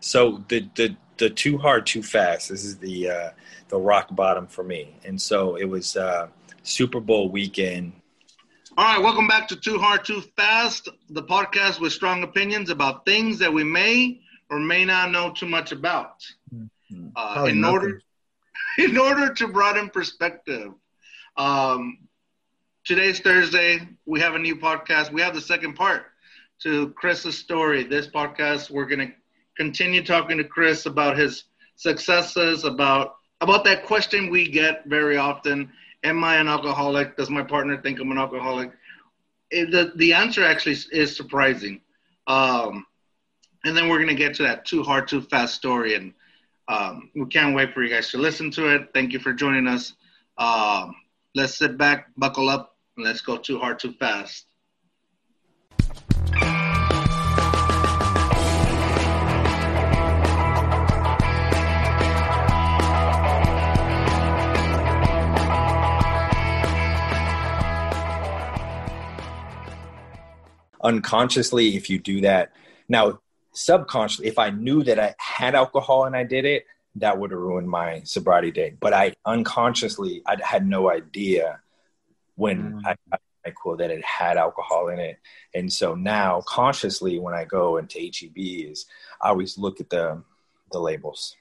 So the the the too hard, too fast. This is the uh, the rock bottom for me. And so it was uh, Super Bowl weekend. All right, welcome back to Too Hard, Too Fast, the podcast with strong opinions about things that we may or may not know too much about. Mm-hmm. Uh, in nothing. order, in order to broaden perspective, um, today's Thursday. We have a new podcast. We have the second part to Chris's story. This podcast, we're going to continue talking to Chris about his successes, about about that question we get very often: Am I an alcoholic? Does my partner think I'm an alcoholic? It, the the answer actually is surprising. Um, and then we're going to get to that too hard, too fast story, and um, we can't wait for you guys to listen to it. Thank you for joining us. Um, let's sit back, buckle up, and let's go too hard, too fast. Unconsciously if you do that. Now subconsciously if i knew that i had alcohol and i did it that would have ruined my sobriety day but i unconsciously i had no idea when mm. I, quote that it had alcohol in it. And so now consciously when i go into H-E-B is i always look at the the labels.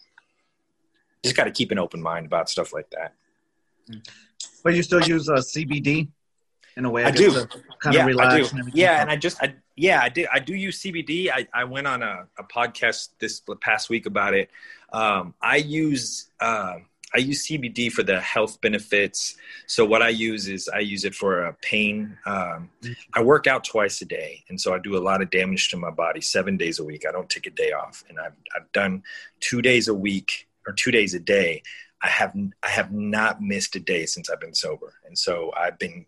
Just got to keep an open mind about stuff like that. But you still use uh, cbd in a way. I, I do. Kind yeah, of relax. And yeah, and I just, I, yeah, I did. I do use CBD. I, I went on a, a podcast this past week about it. Um, I use, uh, I use CBD for the health benefits. So what I use is I use it for a pain. Um, I work out twice a day, and so I do a lot of damage to my body seven days a week. I don't take a day off, and I've I've done two days a week or two days a day. I have I have not missed a day since I've been sober, and so I've been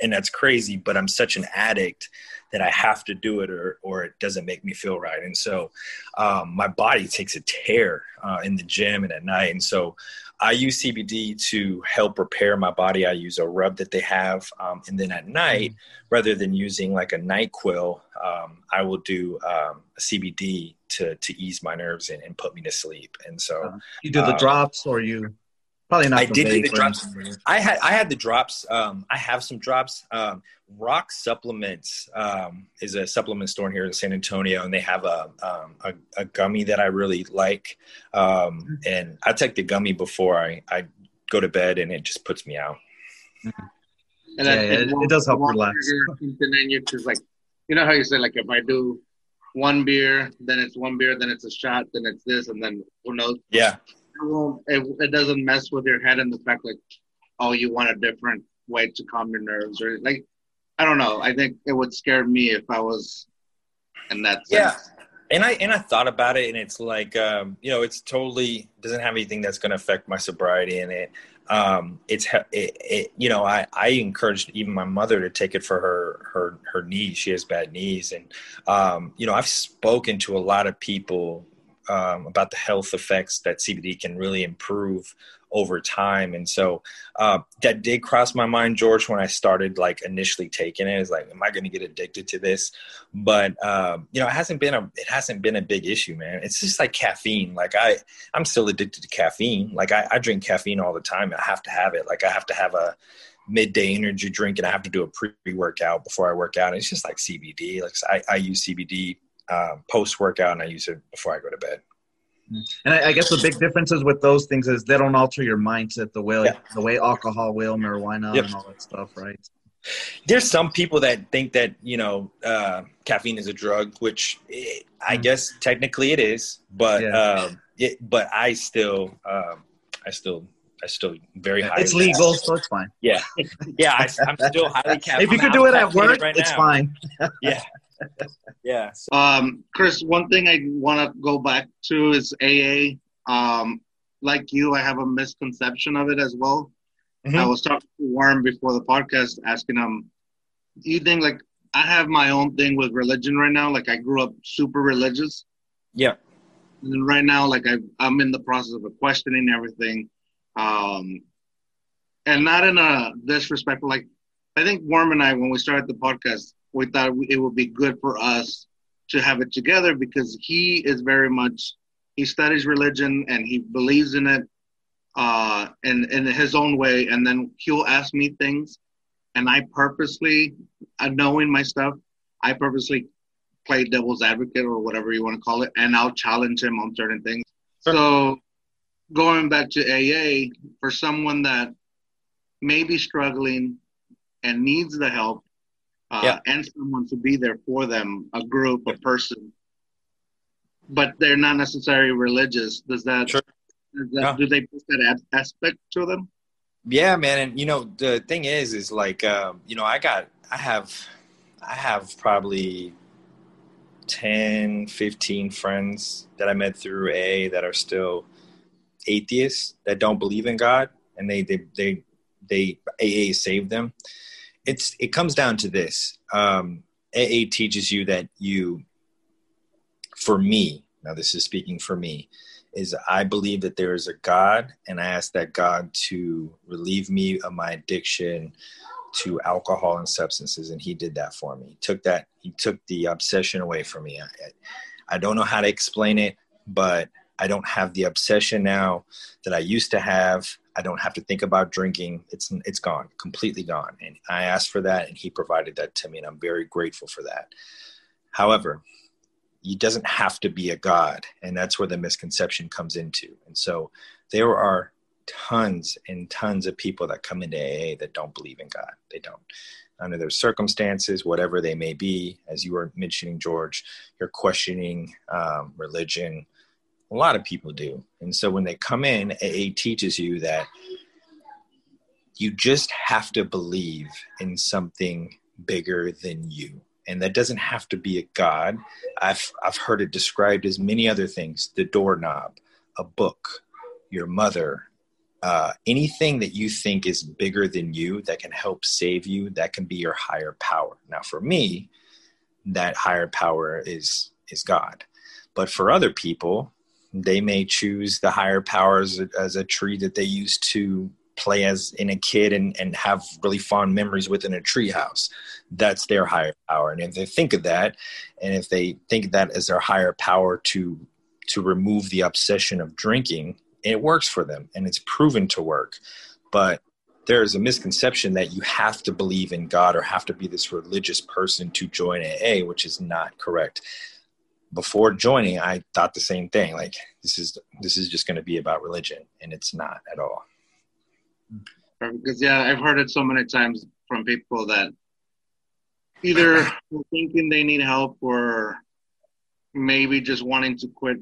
and that's crazy but i'm such an addict that i have to do it or or it doesn't make me feel right. And so um, my body takes a tear uh, in the gym and at night. And so i use cbd to help repair my body. I use a rub that they have um, and then at night rather than using like a NyQuil um, i will do um, a cbd to to ease my nerves and, and put me to sleep. And so uh, you do the uh, drops or you Probably not. I did do the drops. I had I had the drops. Um, I have some drops. Um, Rock Supplements um, is a supplement store here in San Antonio, and they have a um, a, a, gummy that I really like. Um, mm-hmm. and I take the gummy before I, I go to bed, and it just puts me out. Mm-hmm. And yeah, it, it, does help relax. And then you just like, you know how you say like if I do one beer, then it's one beer, then it's a shot, then it's this, and then who knows? Yeah won't it, it doesn't mess with your head in the fact like oh you want a different way to calm your nerves or like I don't know. I think it would scare me if I was in that sense. Yeah. And I and I thought about it and it's like um, you know, it's totally doesn't have anything that's gonna affect my sobriety in it. Um, it's it, it, you know I, I encouraged even my mother to take it for her her her knees she has bad knees and um, you know I've spoken to a lot of people um, about the health effects that CBD can really improve over time. And so uh, that did cross my mind, George, when I started like initially taking it. Is like, am I going to get addicted to this? But um, you know, it hasn't been a it hasn't been a big issue, man. It's just like caffeine. Like I I'm still addicted to caffeine. Like I, I drink caffeine all the time. I have to have it. Like I have to have a midday energy drink and I have to do a pre workout before I work out. It's just like CBD. Like I, I use CBD um, post workout and I use it before I go to bed. And I, I, guess the big differences with those things is they don't alter your mindset the way yeah. the way alcohol will, marijuana, yep. and all that stuff, right? There's some people that think that you know uh, caffeine is a drug, which it, I mm. guess technically it is, but yeah. um, it, but I still um, I still I still very high. It's legal, so it's fine. Yeah, yeah. I, am still highly caffeinated. If you could do it at work, right it's now. fine. yeah, yeah. So. Um, Chris, one thing I want to go back to is AA. Um, like you, I have a misconception of it as well. Mm-hmm. I was talking to Warren before the podcast, asking him, "Do you think like I have my own thing with religion right now? Like I grew up super religious. Yeah. And right now, like I, I'm in the process of questioning everything, um, and not in a disrespectful. Like I think Warren and I, when we started the podcast, we thought it would be good for us to have it together because he is very much he studies religion and he believes in it uh in in his own way. And then he'll ask me things and i purposely uh, knowing my stuff i purposely play devil's advocate or whatever you want to call it and i'll challenge him on certain things. So going back to aa for someone that may be struggling and needs the help uh, yeah. and someone to be there for them, a group, a person, but they're not necessarily religious. Does that, sure. does that yeah. do they put that aspect to them? Yeah, man. And you know, the thing is, is like, um, you know, I got, I have, I have probably 10, 15 friends that I met through A that are still atheists that don't believe in God and they, they, they, they AA saved them it's it comes down to this. Um, AA teaches you that you, for me, now this is speaking for me, is I believe that there is a God, and I ask that God to relieve me of my addiction to alcohol and substances, and He did that for me. He took that, He took the obsession away from me. I, I don't know how to explain it, but I don't have the obsession now that I used to have. I don't have to think about drinking. It's it's gone, completely gone. And I asked for that, and he provided that to me, and I'm very grateful for that. However, he doesn't have to be a god, and that's where the misconception comes into. And so there are tons and tons of people that come into AA that don't believe in God. They don't. Under their circumstances, whatever they may be, as you were mentioning, George, you're questioning um, religion, a lot of people do. And so when they come in, AA teaches you that you just have to believe in something bigger than you. And that doesn't have to be a God. I've, I've heard it described as many other things the doorknob, a book, your mother, uh, anything that you think is bigger than you that can help save you, that can be your higher power. Now, for me, that higher power is is God. But for other people, they may choose the higher powers as a tree that they used to play as in a kid and, and have really fond memories within a treehouse. That's their higher power. And if they think of that, and if they think that as their higher power to to remove the obsession of drinking, it works for them and it's proven to work. But there is a misconception that you have to believe in God or have to be this religious person to join AA, which is not correct before joining, I thought the same thing. Like this is this is just going to be about religion, and it's not at all. Because yeah, I've heard it so many times from people that either thinking they need help or maybe just wanting to quit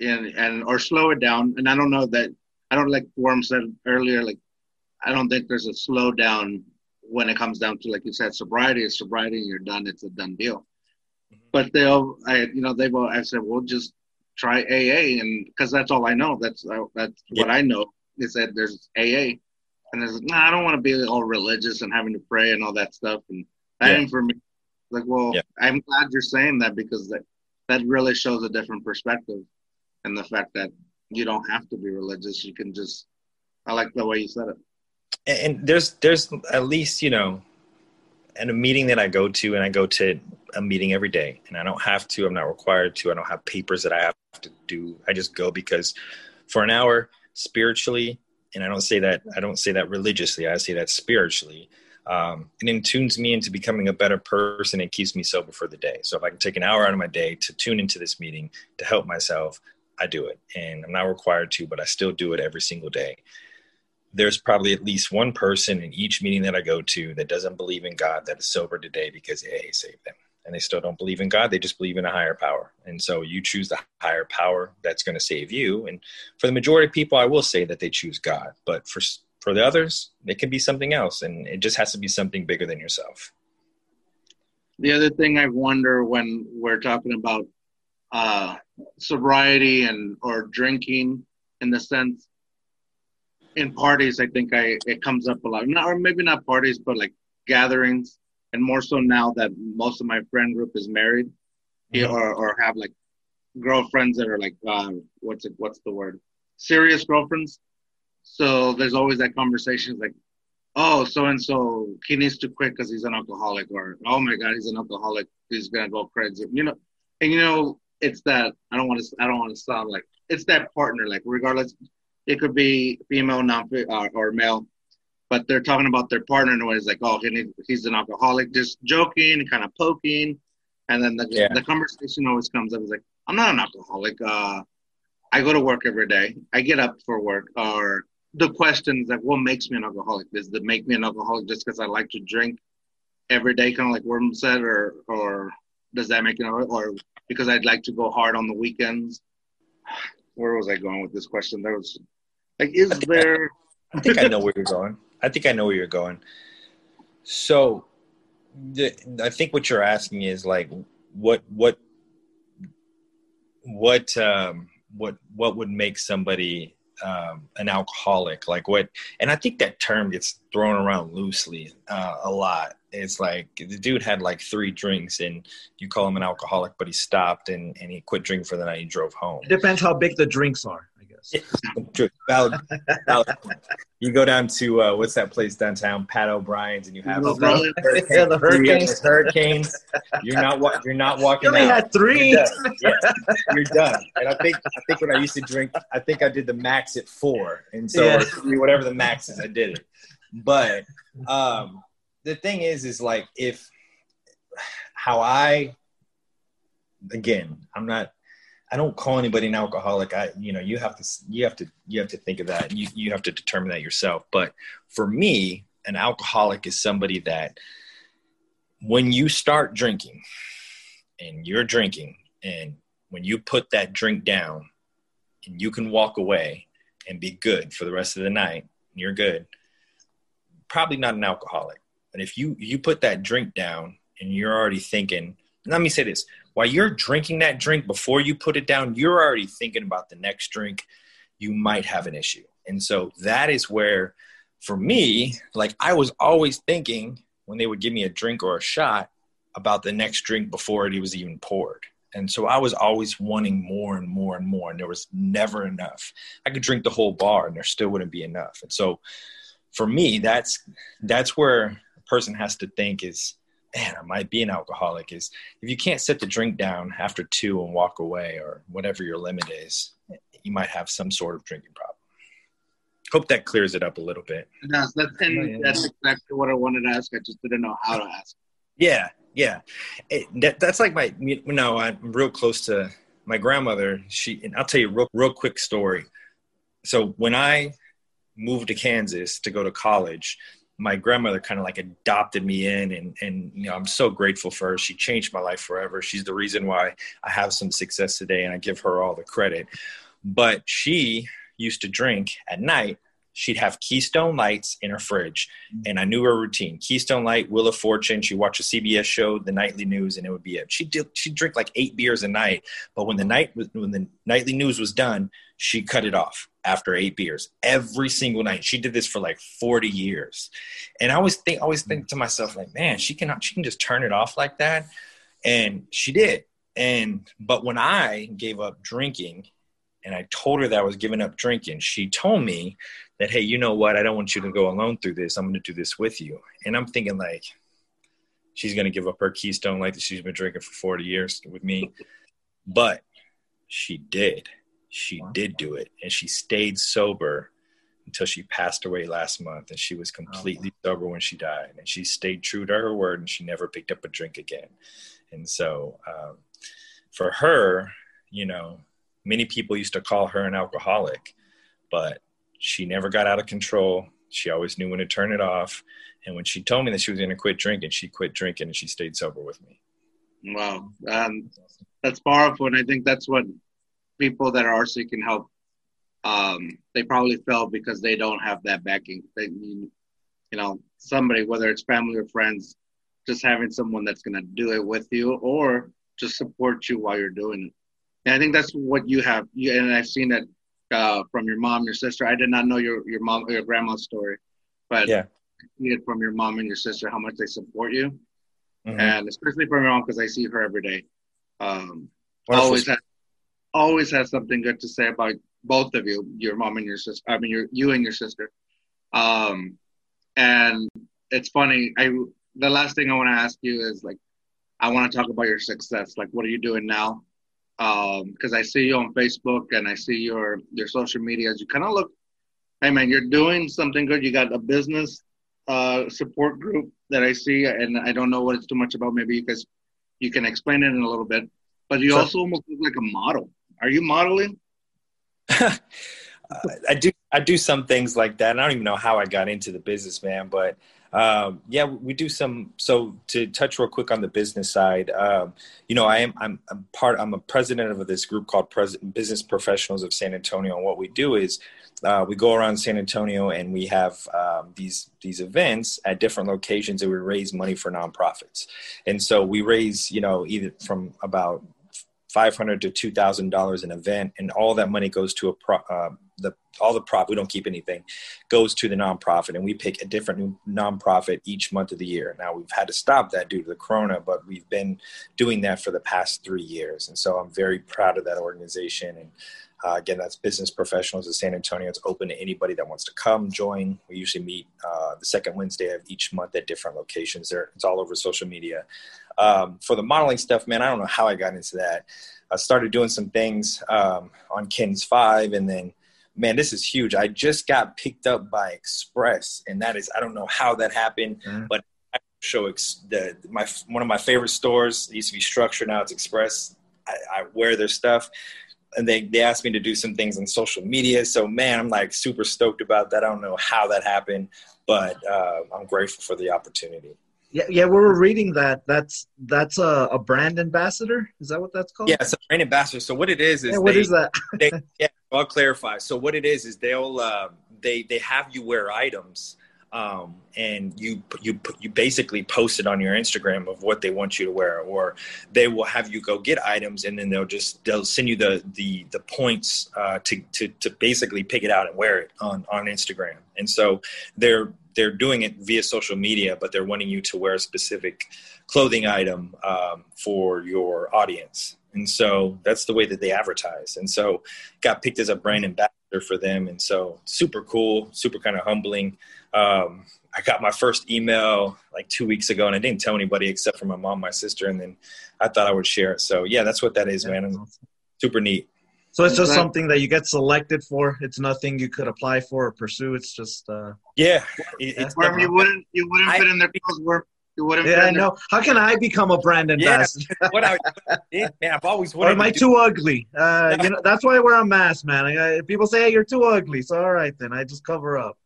and and or slow it down. And I don't know that I don't like Worm said earlier. Like I don't think there's a slowdown when it comes down to like you said, sobriety is sobriety, and you're done. It's a done deal but they'll, I, you know, they've, I said, well, just try AA, and because that's all I know. That's uh, that's yeah. what I know. They said there's AA, and there's, nah, I don't want to be all religious and having to pray and all that stuff. And that yeah. ain't for me. Like, well, yeah. I'm glad you're saying that because that that really shows a different perspective, and the fact that you don't have to be religious. You can just. I like the way you said it. And there's there's at least you know at a meeting that I go to, and I go to a meeting every day, and I don't have to. I'm not required to. I don't have papers that I have to do. I just go because for an hour spiritually, and I don't say that I don't say that religiously. I say that spiritually. Um, and it tunes me into becoming a better person and keeps me sober for the day. So if I can take an hour out of my day to tune into this meeting to help myself, I do it. And I'm not required to, but I still do it every single day there's probably at least one person in each meeting that I go to that doesn't believe in God that is sober today because AA saved them. And they still don't believe in God, they just believe in a higher power. And so you choose the higher power that's going to save you. And for the majority of people, I will say that they choose God. But for, for the others, it can be something else. And it just has to be something bigger than yourself. The other thing I wonder when we're talking about uh, sobriety and or drinking in the sense in parties, I think I it comes up a lot. Not or maybe not parties, but like gatherings, and more so now that most of my friend group is married, mm-hmm. or or have like girlfriends that are like uh, what's it what's the word serious girlfriends. So there's always that conversation like, oh, so and so he needs to quit because he's an alcoholic, or oh my god, he's an alcoholic, he's gonna go crazy. You know, and you know, it's that I don't want to I don't want to sound like it's that partner. Like regardless, it could be female, non uh, or male, but they're talking about their partner and it's like, oh, he, he's an alcoholic, just joking and kind of poking, and then the yeah. the conversation always comes up. It's like, I'm not an alcoholic. Uh, I go to work every day. I get up for work. Or the questions like, what makes me an alcoholic? Does it make me an alcoholic just because I like to drink every day, kind of like Worm said, or or does that make it or because I'd like to go hard on the weekends? Where was I going with this question? There was like, is I there? I, I think I know where you're going. I think I know where you're going. So, the, I think what you're asking is like, what what what um, what what would make somebody um, an alcoholic? Like what? And I think that term gets thrown around loosely uh, a lot. It's like the dude had like three drinks, and you call him an alcoholic, but he stopped and, and he quit drinking for the night. He drove home. It depends how big the drinks are. True. Valid, valid. You go down to uh, what's that place downtown, Pat O'Brien's, and you have the, hurricanes. Yeah, the hurricanes. hurricanes. You're not wa- you're not walking. You only out. had three. You're done. Yeah, you're done. And I think I think when I used to drink, I think I did the max at four, and so yeah. three, whatever the max is, I did it. But um, the thing is, is like if how I again, I'm not I don't call anybody an alcoholic. I, you know, you have to, you have to, you have to think of that. You, you have to determine that yourself. But for me, an alcoholic is somebody that when you start drinking and you're drinking and when you put that drink down and you can walk away and be good for the rest of the night, you're good. Probably not an alcoholic. But if you, you put that drink down and you're already thinking, let me say this while you're drinking that drink before you put it down, you're already thinking about the next drink. You might have an issue. And so that is where, for me, like I was always thinking when they would give me a drink or a shot about the next drink before it was even poured. And so I was always wanting more and more and more, and there was never enough. I could drink the whole bar, and there still wouldn't be enough. And so, for me, that's that's where a person has to think is man, I might be an alcoholic is if you can't set the drink down after two and walk away or whatever your limit is, you might have some sort of drinking problem. Hope that clears it up a little bit. That's, and that's exactly what I wanted to ask. I just didn't know how to ask. Yeah, yeah. It, that, that's like my, you know, I'm real close to my grandmother. She, and I'll tell you a real, real quick story. So when I moved to Kansas to go to college, my grandmother kind of like adopted me in and and you know I'm so grateful for her. She changed my life forever. She's the reason why I have some success today and I give her all the credit. But she used to drink at night. She'd have Keystone Lights in her fridge, mm-hmm. and I knew her routine. Keystone Light, Wheel of Fortune. She watched a CBS show, the nightly news, and it would be it. She did. She'd drink like eight beers a night, but when the night when the nightly news was done, she cut it off after eight beers every single night. She did this for like 40 years. And I always think, always think to myself, like, man, she can, she can just turn it off like that. And she did. And, but when I gave up drinking and I told her that I was giving up drinking, she told me that, hey, you know what? I don't want you to go alone through this. I'm going to do this with you. And I'm thinking, like, she's going to give up her Keystone like that she's been drinking for 40 years with me. But she did she did do it and she stayed sober until she passed away last month and she was completely oh, sober when she died and she stayed true to her word and she never picked up a drink again and so um, for her you know many people used to call her an alcoholic but she never got out of control she always knew when to turn it off and when she told me that she was going to quit drinking she quit drinking and she stayed sober with me wow um, that's powerful and i think that's what people that are seeking help, um, they probably fail because they don't have that backing. They need, you know, somebody, whether it's family or friends, just having someone that's going to do it with you or just support you while you're doing it. And I think that's what you have. You, and I've seen that uh, from your mom, your sister. I did not know your your mom, your grandma's story, but yeah, see it from your mom and your sister how much they support you, mm-hmm. and especially from your mom because I see her every day. Um, always has always has something good to say about both of you, your mom and your sister. I mean, your you and your sister. Um, and it's funny. I the last thing I want to ask you is like, I want to talk about your success. Like, what are you doing now? Because um, I see you on Facebook and I see your your social medias. You kind of look, hey man, you're doing something good. You got a business uh, support group that I see, and I don't know what it's too much about. Maybe you guys you can explain it in a little bit. But you also almost look like a model. Are you modeling? uh, I do. I do some things like that. And I don't even know how I got into the business, man. But um, yeah, we do some. So to touch real quick on the business side, um, you know, I am I'm, I'm, part. I'm a president of this group called President Business Professionals of San Antonio, and what we do is uh, we go around San Antonio and we have um, these these events at different locations and we raise money for nonprofits. And so we raise, you know, either from about five hundred to two thousand dollars an event, and all that money goes to a pro, uh, the all the prop. We don't keep anything, goes to the nonprofit, and we pick a different nonprofit each month of the year. Now we've had to stop that due to the corona, but we've been doing that for the past three years, and so I'm very proud of that organization and. Uh, again, that's business professionals of San Antonio. It's open to anybody that wants to come join. We usually meet uh, the second Wednesday of each month at different locations. There, it's all over social media. Um, for the modeling stuff, man, I don't know how I got into that. I started doing some things um, on KENS Five, and then, man, this is huge. I just got picked up by Express, and that is I don't know how that happened, mm-hmm. but show ex- the my one of my favorite stores it used to be Structure, now it's Express. I, I wear their stuff and they, they asked me to do some things on social media. So man, I'm like super stoked about that. I don't know how that happened, but uh, I'm grateful for the opportunity. Yeah, yeah, we were reading that. That's that's a, a brand ambassador. Is that what that's called? Yeah, it's a brand ambassador. So what it is is yeah, what they, is that? they, yeah, I'll clarify. So what it is is they'll uh, they they have you wear items um, and you you you basically post it on your Instagram of what they want you to wear, or they will have you go get items, and then they'll just they'll send you the the the points uh, to to to basically pick it out and wear it on on Instagram. And so they're they're doing it via social media, but they're wanting you to wear a specific clothing item um, for your audience. And so that's the way that they advertise. And so got picked as a brand ambassador for them. And so super cool, super kind of humbling. Um, I got my first email like two weeks ago, and I didn't tell anybody except for my mom, my sister, and then I thought I would share it. So yeah, that's what that is, man. Awesome. Super neat. So it's just something that you get selected for. It's nothing you could apply for or pursue. It's just uh, yeah. It's, worm, you wouldn't you wouldn't I, fit in there because we're you wouldn't. Yeah, I know. How can I become a brand ambassador? Yeah, what I, man, I've always wanted. Or am I to too ugly? Uh, you know, that's why I wear a mask, man. I, people say, "Hey, you're too ugly," so all right, then I just cover up.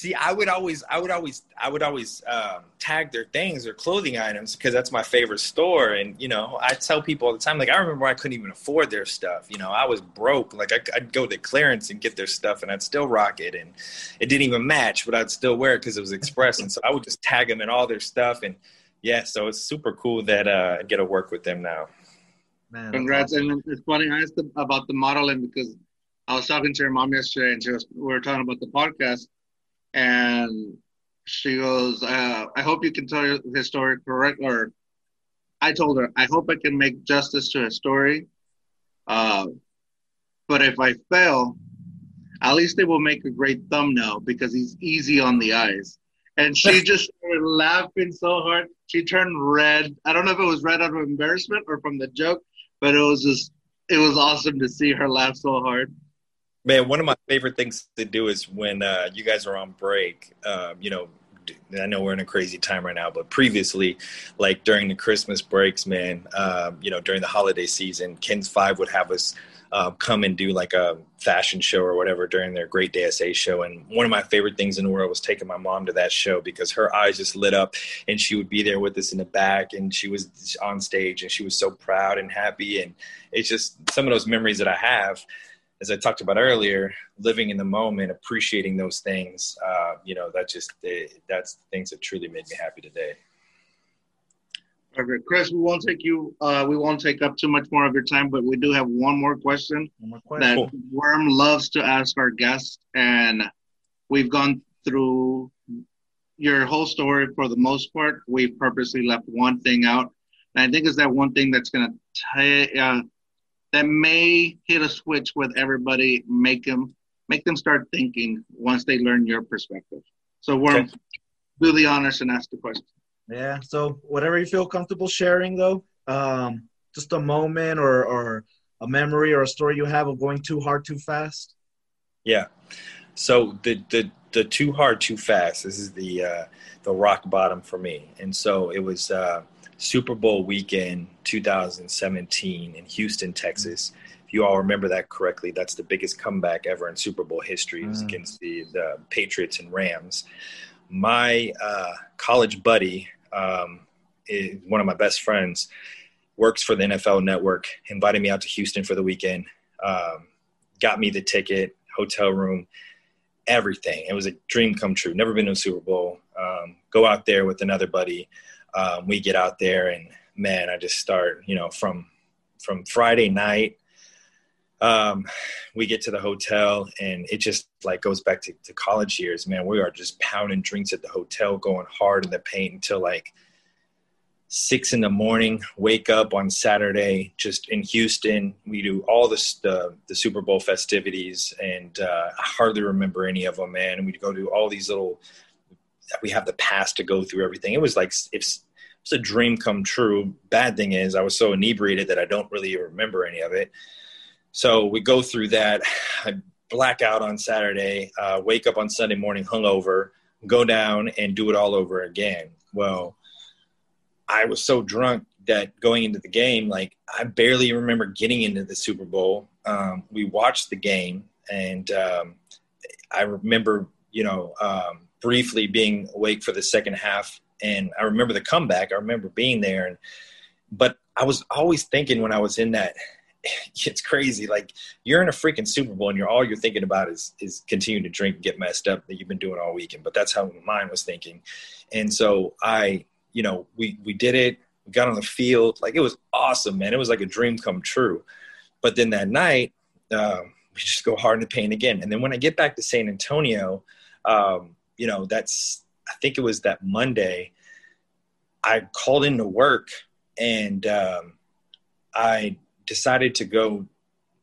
See, I would always, I would always, I would always um, tag their things their clothing items because that's my favorite store. And you know, I tell people all the time, like I remember I couldn't even afford their stuff. You know, I was broke. Like I, would go to clearance and get their stuff, and I'd still rock it, and it didn't even match, but I'd still wear it because it was Express. and so I would just tag them in all their stuff, and yeah, so it's super cool that uh, I get to work with them now. Man, Congrats! Awesome. And it's funny I asked about the modeling because I was talking to your mom yesterday, and she was we were talking about the podcast and she goes, uh, "I hope you can tell his story correct." Or I told her, "I hope I can make justice to his story." Uh, but if I fail, at least they will make a great thumbnail because he's easy on the eyes. And she just started laughing so hard. She turned red. I don't know if it was red out of embarrassment or from the joke, but it was just, it was awesome to see her laugh so hard. Man, one of my favorite things to do is when uh, you guys are on break. Um, you know, I know we're in a crazy time right now, but previously, like during the Christmas breaks, man, um, you know, during the holiday season, KENS Five would have us uh, come and do like a fashion show or whatever during their Great Day SA show. And one of my favorite things in the world was taking my mom to that show because her eyes just lit up and she would be there with us in the back and she was on stage and she was so proud and happy. And it's just some of those memories that I have as I talked about earlier, living in the moment, appreciating those things, uh, you know, that just that's the things that truly made me happy today. Okay, Chris, we won't take you. Uh, we won't take up too much more of your time, but we do have one more question, one more question. that cool. Worm loves to ask our guests, and we've gone through your whole story for the most part. We've purposely left one thing out, and I think it's that one thing that's going to tie. uh, that may hit a switch with everybody, make them make them start thinking once they learn your perspective. So, Worm, okay. do the honors and ask the question. Yeah. So whatever you feel comfortable sharing, though, um, just a moment or or a memory or a story you have of going too hard too fast. Yeah. So the the the too hard too fast. This is the uh, the rock bottom for me, and so it was. Uh, Super Bowl weekend 2017 in Houston, Texas. If you all remember that correctly, that's the biggest comeback ever in Super Bowl history. It was mm. against the, the Patriots and Rams. My uh, college buddy, um, is one of my best friends, works for the NFL Network, invited me out to Houston for the weekend, um, got me the ticket, hotel room, everything. It was a dream come true. Never been to a Super Bowl. Um, go out there with another buddy um, we get out there and man, I just start, you know, from from Friday night. Um, we get to the hotel and it just like goes back to, to college years, man. We are just pounding drinks at the hotel, going hard in the paint until like six in the morning. Wake up on Saturday, just in Houston. We do all this, the the Super Bowl festivities, and uh, I hardly remember any of them, man. And we go to all these little we have the past to go through everything. It was like it's it's a dream come true. Bad thing is I was so inebriated that I don't really remember any of it. So we go through that. I black out on Saturday, uh, wake up on Sunday morning hungover, go down and do it all over again. Well, I was so drunk that going into the game, like I barely remember getting into the Super Bowl. Um, we watched the game, and um, I remember, you know, um, briefly being awake for the second half, and I remember the comeback. I remember being there, and but I was always thinking when I was in that. It's crazy. Like you're in a freaking Super Bowl, and you're all you're thinking about is is continuing to drink and get messed up that you've been doing all weekend. But that's how mine was thinking, and so I, you know, we we did it. We got on the field, like it was awesome, man. It was like a dream come true. But then that night, um, we just go hard in the paint again. And then when I get back to San Antonio, um, you know, that's, I think it was that Monday, I called into work and um, I decided to go.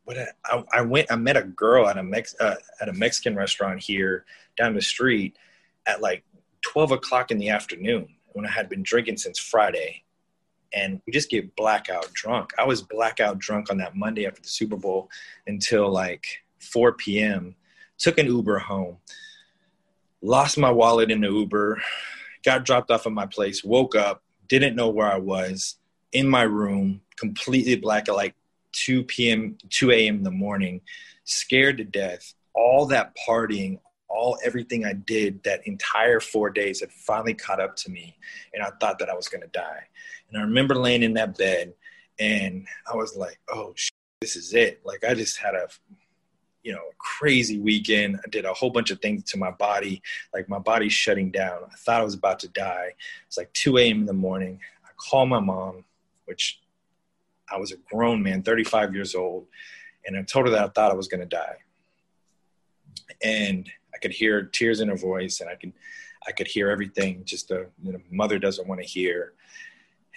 What I, I, went, I met a girl at a Mex, uh, at a Mexican restaurant here down the street at like 12 o'clock in the afternoon when I had been drinking since Friday. And we just get blackout drunk. I was blackout drunk on that Monday after the Super Bowl until like 4 p.m. Took an Uber home lost my wallet in the Uber, got dropped off at my place, woke up, didn't know where I was in my room, completely black at like 2 p.m., 2 a.m. in the morning, scared to death. All that partying, all everything I did that entire four days had finally caught up to me, and I thought that I was gonna die. And I remember laying in that bed, and I was like, "Oh, shit, this is it!" Like I just had a you know, a crazy weekend. I did a whole bunch of things to my body. Like my body's shutting down. I thought I was about to die. It's like 2 a.m. in the morning. I call my mom, which I was a grown man, 35 years old, and I told her that I thought I was going to die. And I could hear tears in her voice, and I could, I could hear everything just a you know, mother doesn't want to hear.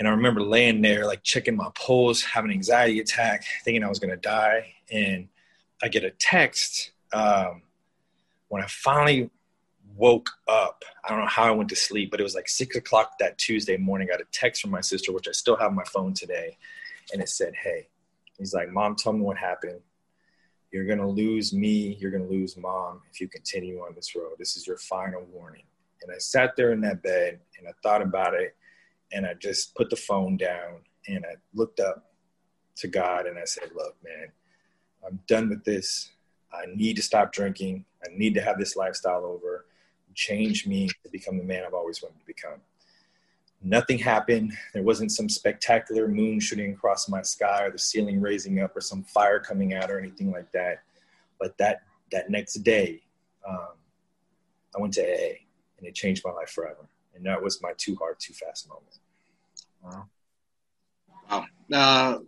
And I remember laying there, like checking my pulse, having an anxiety attack, thinking I was going to die. And I get a text um, when I finally woke up. I don't know how I went to sleep, but it was like six o'clock that Tuesday morning. I got a text from my sister, which I still have my phone today, and it said, "Hey," he's like, "Mom, tell me what happened. You're gonna lose me. You're gonna lose mom if you continue on this road. This is your final warning." And I sat there in that bed and I thought about it, and I just put the phone down and I looked up to God and I said, "Look, man." I'm done with this. I need to stop drinking. I need to have this lifestyle over. Change me to become the man I've always wanted to become. Nothing happened. There wasn't some spectacular moon shooting across my sky or the ceiling raising up or some fire coming out or anything like that. But that, that next day, um, I went to AA and it changed my life forever. And that was my too hard, too fast moment. Wow. Wow. Uh,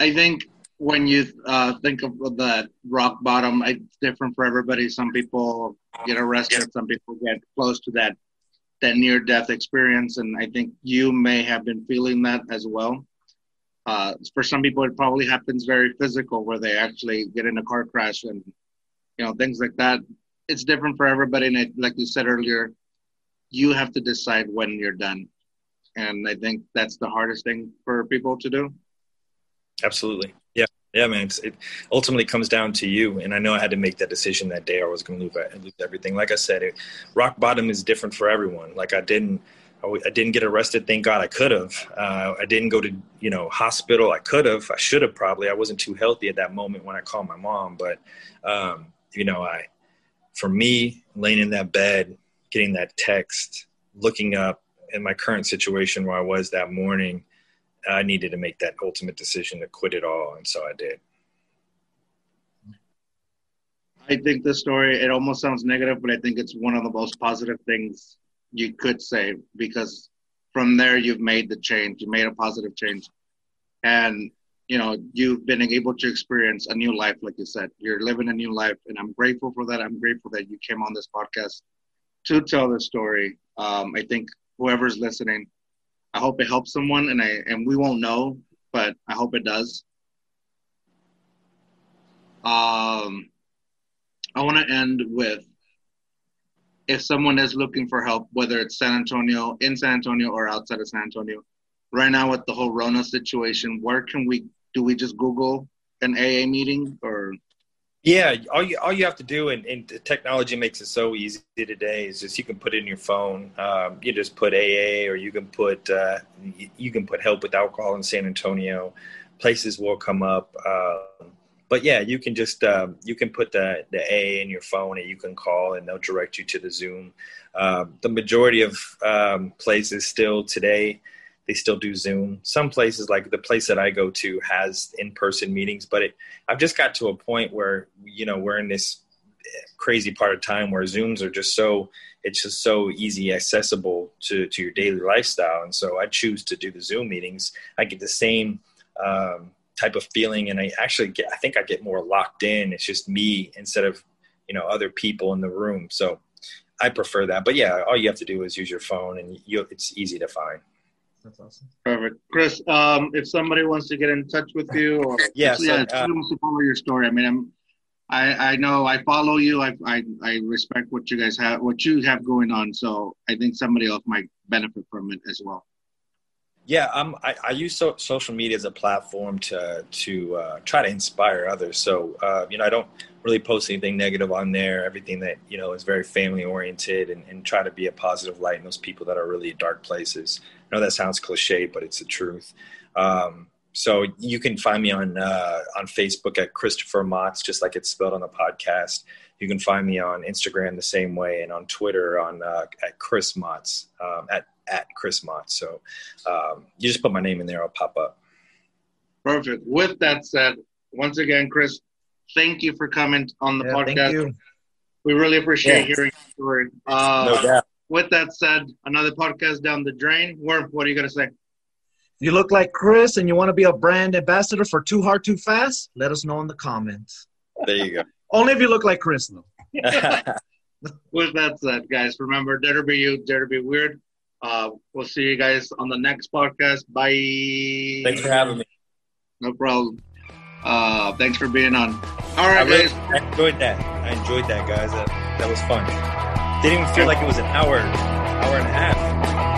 I think when you uh, think of the rock bottom, it's different for everybody. Some people get arrested, some people get close to that that near death experience, and I think you may have been feeling that as well. Uh, for some people, it probably happens very physical, where they actually get in a car crash and you know things like that. It's different for everybody, and it, like you said earlier, you have to decide when you're done. And I think that's the hardest thing for people to do. Absolutely. Yeah. Yeah, man. it ultimately comes down to you. And I know I had to make that decision that day. Or I was going to lose, lose everything. Like I said, it, rock bottom is different for everyone. Like I didn't, I didn't get arrested. Thank God I could have. Uh, I didn't go to, you know, hospital. I could have. I should have probably. I wasn't too healthy at that moment when I called my mom. But, um, you know, I, for me, laying in that bed, getting that text, looking up in my current situation where I was that morning, I needed to make that ultimate decision to quit it all, and so I did. I think the story it almost sounds negative, but I think it's one of the most positive things you could say because from there you've made the change, you made a positive change, and you know you've been able to experience a new life, like you said. You're living a new life, and I'm grateful for that. I'm grateful that you came on this podcast to tell the story. Um, I think whoever's listening I hope it helps someone, and I and we won't know, but I hope it does. Um, I want to end with if someone is looking for help, whether it's San Antonio, in San Antonio, or outside of San Antonio, right now with the whole Rona situation, where can we do we just Google an AA meeting or? Yeah, all you all you have to do, and, and technology makes it so easy today. Is just you can put in your phone. Um, you just put AA, or you can put uh, you can put help with alcohol in San Antonio. Places will come up. Uh, but yeah, you can just uh, you can put the the A in your phone, and you can call, and they'll direct you to the Zoom. Uh, the majority of um, places still today they still do Zoom. Some places, like the place that I go to, has in-person meetings, but it, I've just got to a point where you know we're in this crazy part of time where Zooms are just so it's just so easy accessible to to your daily lifestyle, and so I choose to do the Zoom meetings. I get the same. Um, type of feeling and i actually get i think i get more locked in it's just me instead of you know other people in the room so i prefer that but yeah all you have to do is use your phone and you, it's easy to find that's awesome. Perfect, Chris. Um, if somebody wants to get in touch with you, or yeah, so, yeah, uh, wants to follow your story. I mean, I'm, I I know I follow you. I I I respect what you guys have, what you have going on. So I think somebody else might benefit from it as well. Yeah, um, I, I use so, social media as a platform to to uh, try to inspire others. So uh, you know, I don't really post anything negative on there. Everything that you know is very family oriented, and, and try to be a positive light in those people that are really in dark places. I know that sounds cliche, but it's the truth. Um, so you can find me on uh, on Facebook at Christopher Motts, just like it's spelled on the podcast. You can find me on Instagram the same way, and on Twitter on uh, at Chris Motts um, at at Chris Mott. So um, you just put my name in there, I'll pop up. Perfect. With that said, once again, Chris, thank you for coming on the yeah, podcast. We really appreciate hearing your story. Uh, no doubt. With that said, another podcast down the drain. Worm, what are you going to say? you look like Chris and you want to be a brand ambassador for Too Hard Too Fast, let us know in the comments. There you go. Only if you look like Chris, though. With that said, guys, remember, dare to be you, dare to be weird. Uh, we'll see you guys on the next podcast. Bye. Thanks for having me. No problem. Uh, thanks for being on. All right, I really, guys. I enjoyed that. I enjoyed that, guys. That, that was fun. Didn't even feel like it was an hour, hour and a half.